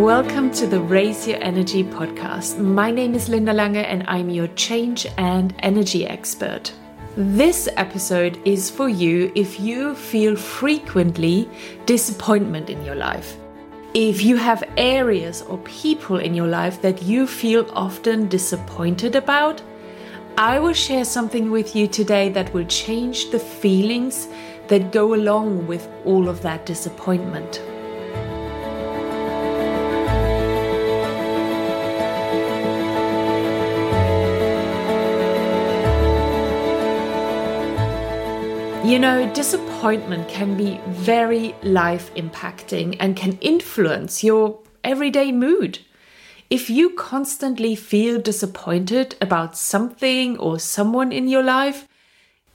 Welcome to the Raise Your Energy podcast. My name is Linda Lange and I'm your change and energy expert. This episode is for you if you feel frequently disappointment in your life. If you have areas or people in your life that you feel often disappointed about, I will share something with you today that will change the feelings that go along with all of that disappointment. You know, disappointment can be very life impacting and can influence your everyday mood. If you constantly feel disappointed about something or someone in your life,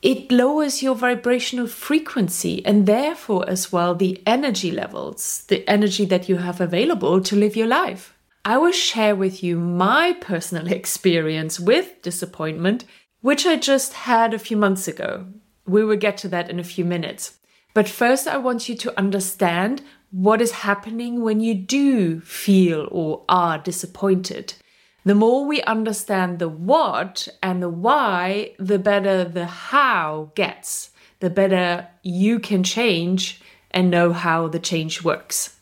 it lowers your vibrational frequency and therefore as well the energy levels, the energy that you have available to live your life. I will share with you my personal experience with disappointment, which I just had a few months ago. We will get to that in a few minutes. But first, I want you to understand what is happening when you do feel or are disappointed. The more we understand the what and the why, the better the how gets, the better you can change and know how the change works.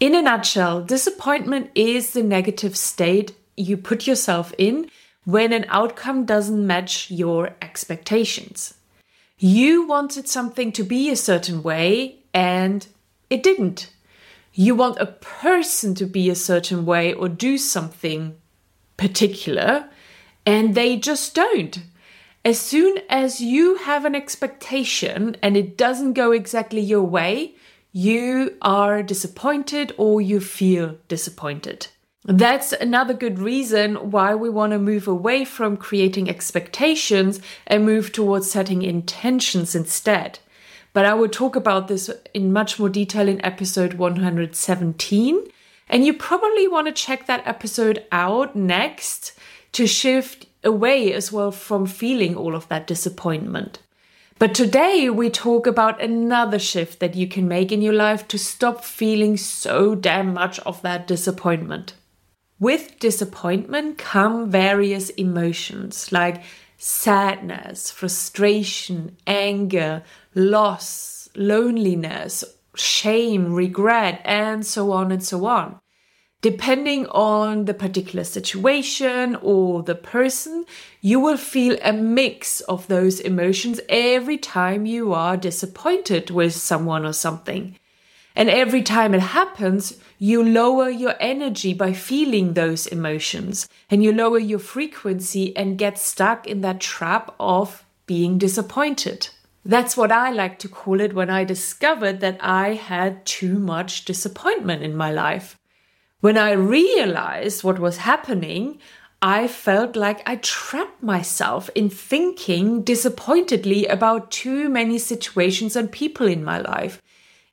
In a nutshell, disappointment is the negative state you put yourself in when an outcome doesn't match your expectations. You wanted something to be a certain way and it didn't. You want a person to be a certain way or do something particular and they just don't. As soon as you have an expectation and it doesn't go exactly your way, you are disappointed or you feel disappointed. That's another good reason why we want to move away from creating expectations and move towards setting intentions instead. But I will talk about this in much more detail in episode 117. And you probably want to check that episode out next to shift away as well from feeling all of that disappointment. But today we talk about another shift that you can make in your life to stop feeling so damn much of that disappointment. With disappointment come various emotions like sadness, frustration, anger, loss, loneliness, shame, regret, and so on and so on. Depending on the particular situation or the person, you will feel a mix of those emotions every time you are disappointed with someone or something. And every time it happens, you lower your energy by feeling those emotions and you lower your frequency and get stuck in that trap of being disappointed. That's what I like to call it when I discovered that I had too much disappointment in my life. When I realized what was happening, I felt like I trapped myself in thinking disappointedly about too many situations and people in my life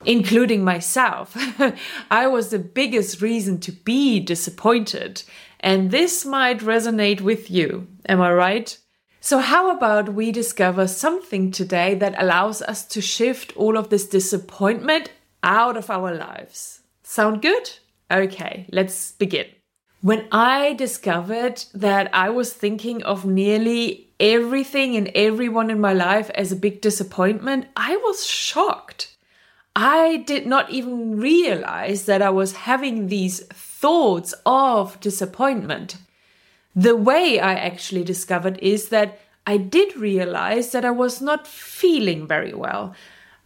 including myself. I was the biggest reason to be disappointed. And this might resonate with you. Am I right? So, how about we discover something today that allows us to shift all of this disappointment out of our lives? Sound good? Okay, let's begin. When I discovered that I was thinking of nearly everything and everyone in my life as a big disappointment, I was shocked. I did not even realize that I was having these thoughts of disappointment. The way I actually discovered is that I did realize that I was not feeling very well.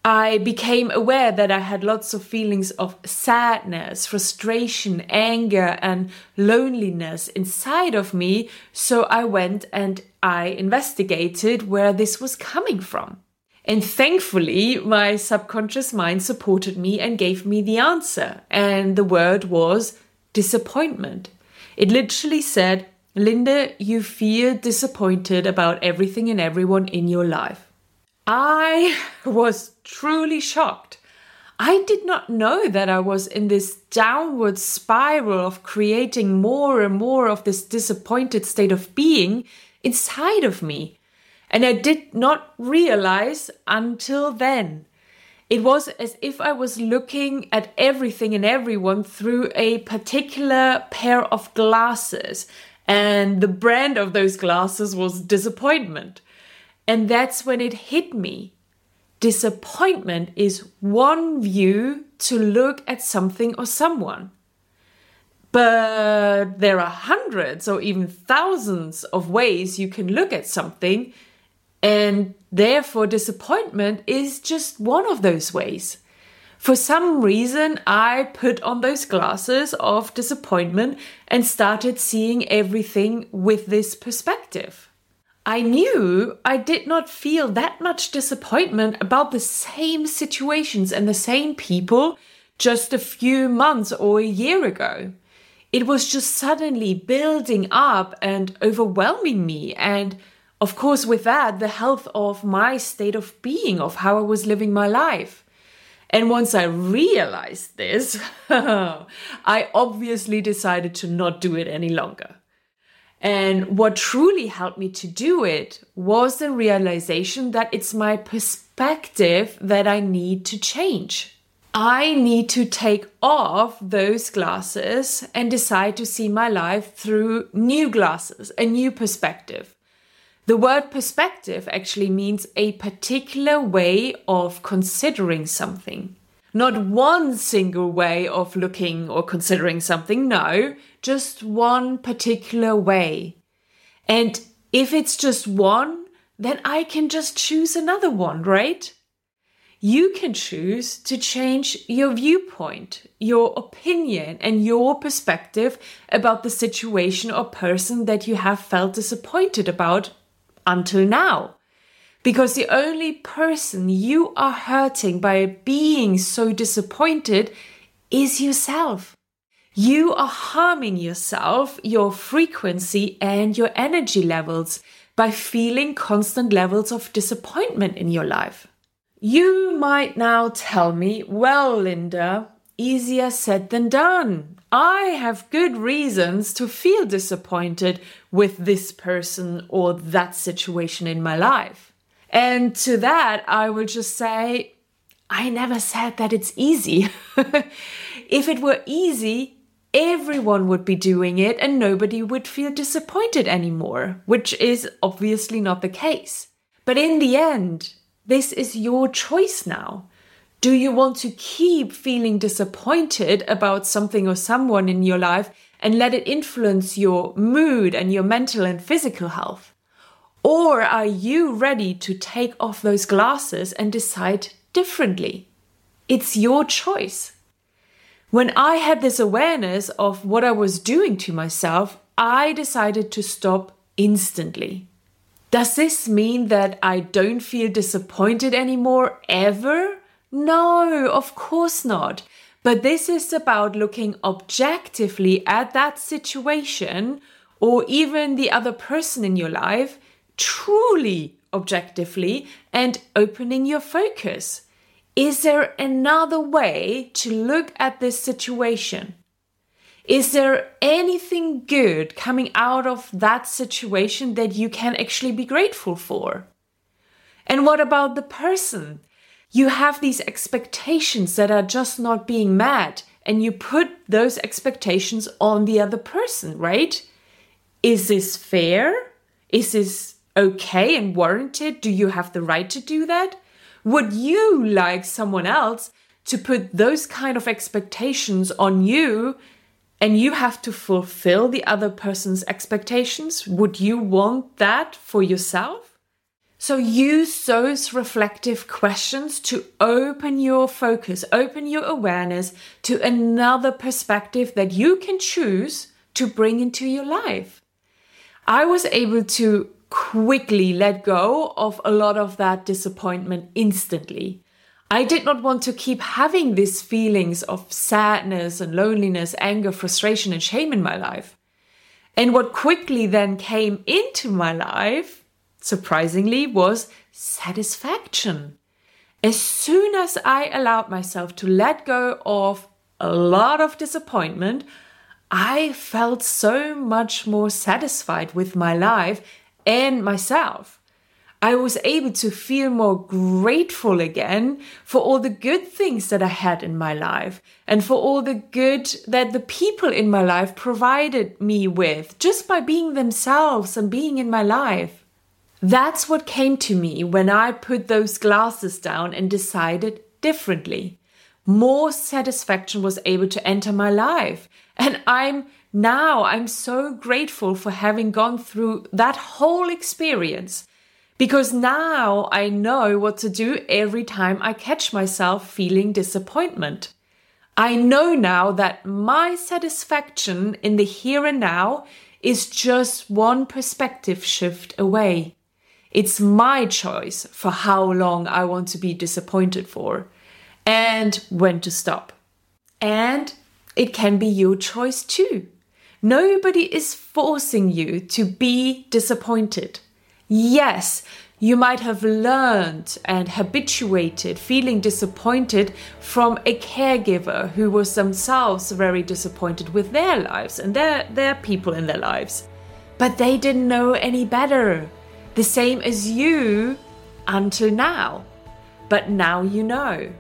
I became aware that I had lots of feelings of sadness, frustration, anger, and loneliness inside of me. So I went and I investigated where this was coming from. And thankfully, my subconscious mind supported me and gave me the answer. And the word was disappointment. It literally said, Linda, you feel disappointed about everything and everyone in your life. I was truly shocked. I did not know that I was in this downward spiral of creating more and more of this disappointed state of being inside of me. And I did not realize until then. It was as if I was looking at everything and everyone through a particular pair of glasses, and the brand of those glasses was disappointment. And that's when it hit me. Disappointment is one view to look at something or someone. But there are hundreds or even thousands of ways you can look at something, and therefore, disappointment is just one of those ways. For some reason, I put on those glasses of disappointment and started seeing everything with this perspective. I knew I did not feel that much disappointment about the same situations and the same people just a few months or a year ago it was just suddenly building up and overwhelming me. And of course, with that, the health of my state of being, of how I was living my life. And once I realized this, I obviously decided to not do it any longer. And what truly helped me to do it was the realization that it's my perspective that I need to change. I need to take off those glasses and decide to see my life through new glasses, a new perspective. The word perspective actually means a particular way of considering something. Not one single way of looking or considering something, no, just one particular way. And if it's just one, then I can just choose another one, right? you can choose to change your viewpoint, your opinion, and your perspective about the situation or person that you have felt disappointed about until now. Because the only person you are hurting by being so disappointed is yourself. You are harming yourself, your frequency, and your energy levels by feeling constant levels of disappointment in your life. You might now tell me, well, Linda, easier said than done. I have good reasons to feel disappointed with this person or that situation in my life. And to that, I will just say, I never said that it's easy. if it were easy, everyone would be doing it and nobody would feel disappointed anymore, which is obviously not the case. But in the end, this is your choice now. Do you want to keep feeling disappointed about something or someone in your life and let it influence your mood and your mental and physical health? Or are you ready to take off those glasses and decide differently? It's your choice. When I had this awareness of what I was doing to myself, I decided to stop instantly. Does this mean that I don't feel disappointed anymore ever? No, of course not. But this is about looking objectively at that situation or even the other person in your life, truly objectively, and opening your focus. Is there another way to look at this situation? Is there anything good coming out of that situation that you can actually be grateful for? And what about the person? You have these expectations that are just not being met, and you put those expectations on the other person, right? Is this fair? Is this okay and warranted? Do you have the right to do that? Would you like someone else to put those kind of expectations on you and you have to fulfill the other person's expectations, would you want that for yourself? So use those reflective questions to open your focus, open your awareness to another perspective that you can choose to bring into your life. I was able to quickly let go of a lot of that disappointment instantly. I did not want to keep having these feelings of sadness and loneliness, anger, frustration, and shame in my life. And what quickly then came into my life, surprisingly, was satisfaction. As soon as I allowed myself to let go of a lot of disappointment, I felt so much more satisfied with my life and myself. I was able to feel more grateful again for all the good things that I had in my life and for all the good that the people in my life provided me with just by being themselves and being in my life. That's what came to me when I put those glasses down and decided differently. More satisfaction was able to enter my life. And I'm now, I'm so grateful for having gone through that whole experience because now I know what to do every time I catch myself feeling disappointment. I know now that my satisfaction in the here and now is just one perspective shift away. It's my choice for how long I want to be disappointed for and when to stop. And it can be your choice too. Nobody is forcing you to be disappointed. Yes, you might have learned and habituated feeling disappointed from a caregiver who was themselves very disappointed with their lives and their, their people in their lives. But they didn't know any better. The same as you until now. But now you know.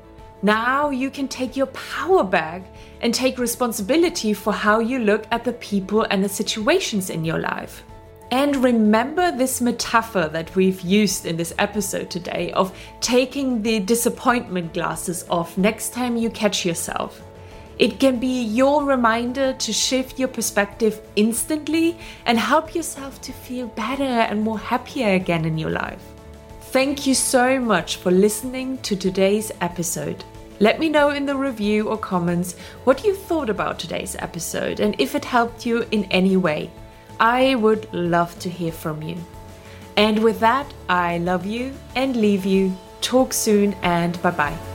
Now you can take your power back and take responsibility for how you look at the people and the situations in your life. And remember this metaphor that we've used in this episode today of taking the disappointment glasses off next time you catch yourself. It can be your reminder to shift your perspective instantly and help yourself to feel better and more happier again in your life. Thank you so much for listening to today's episode. Let me know in the review or comments what you thought about today's episode and if it helped you in any way. I would love to hear from you. And with that, I love you and leave you. Talk soon and bye bye.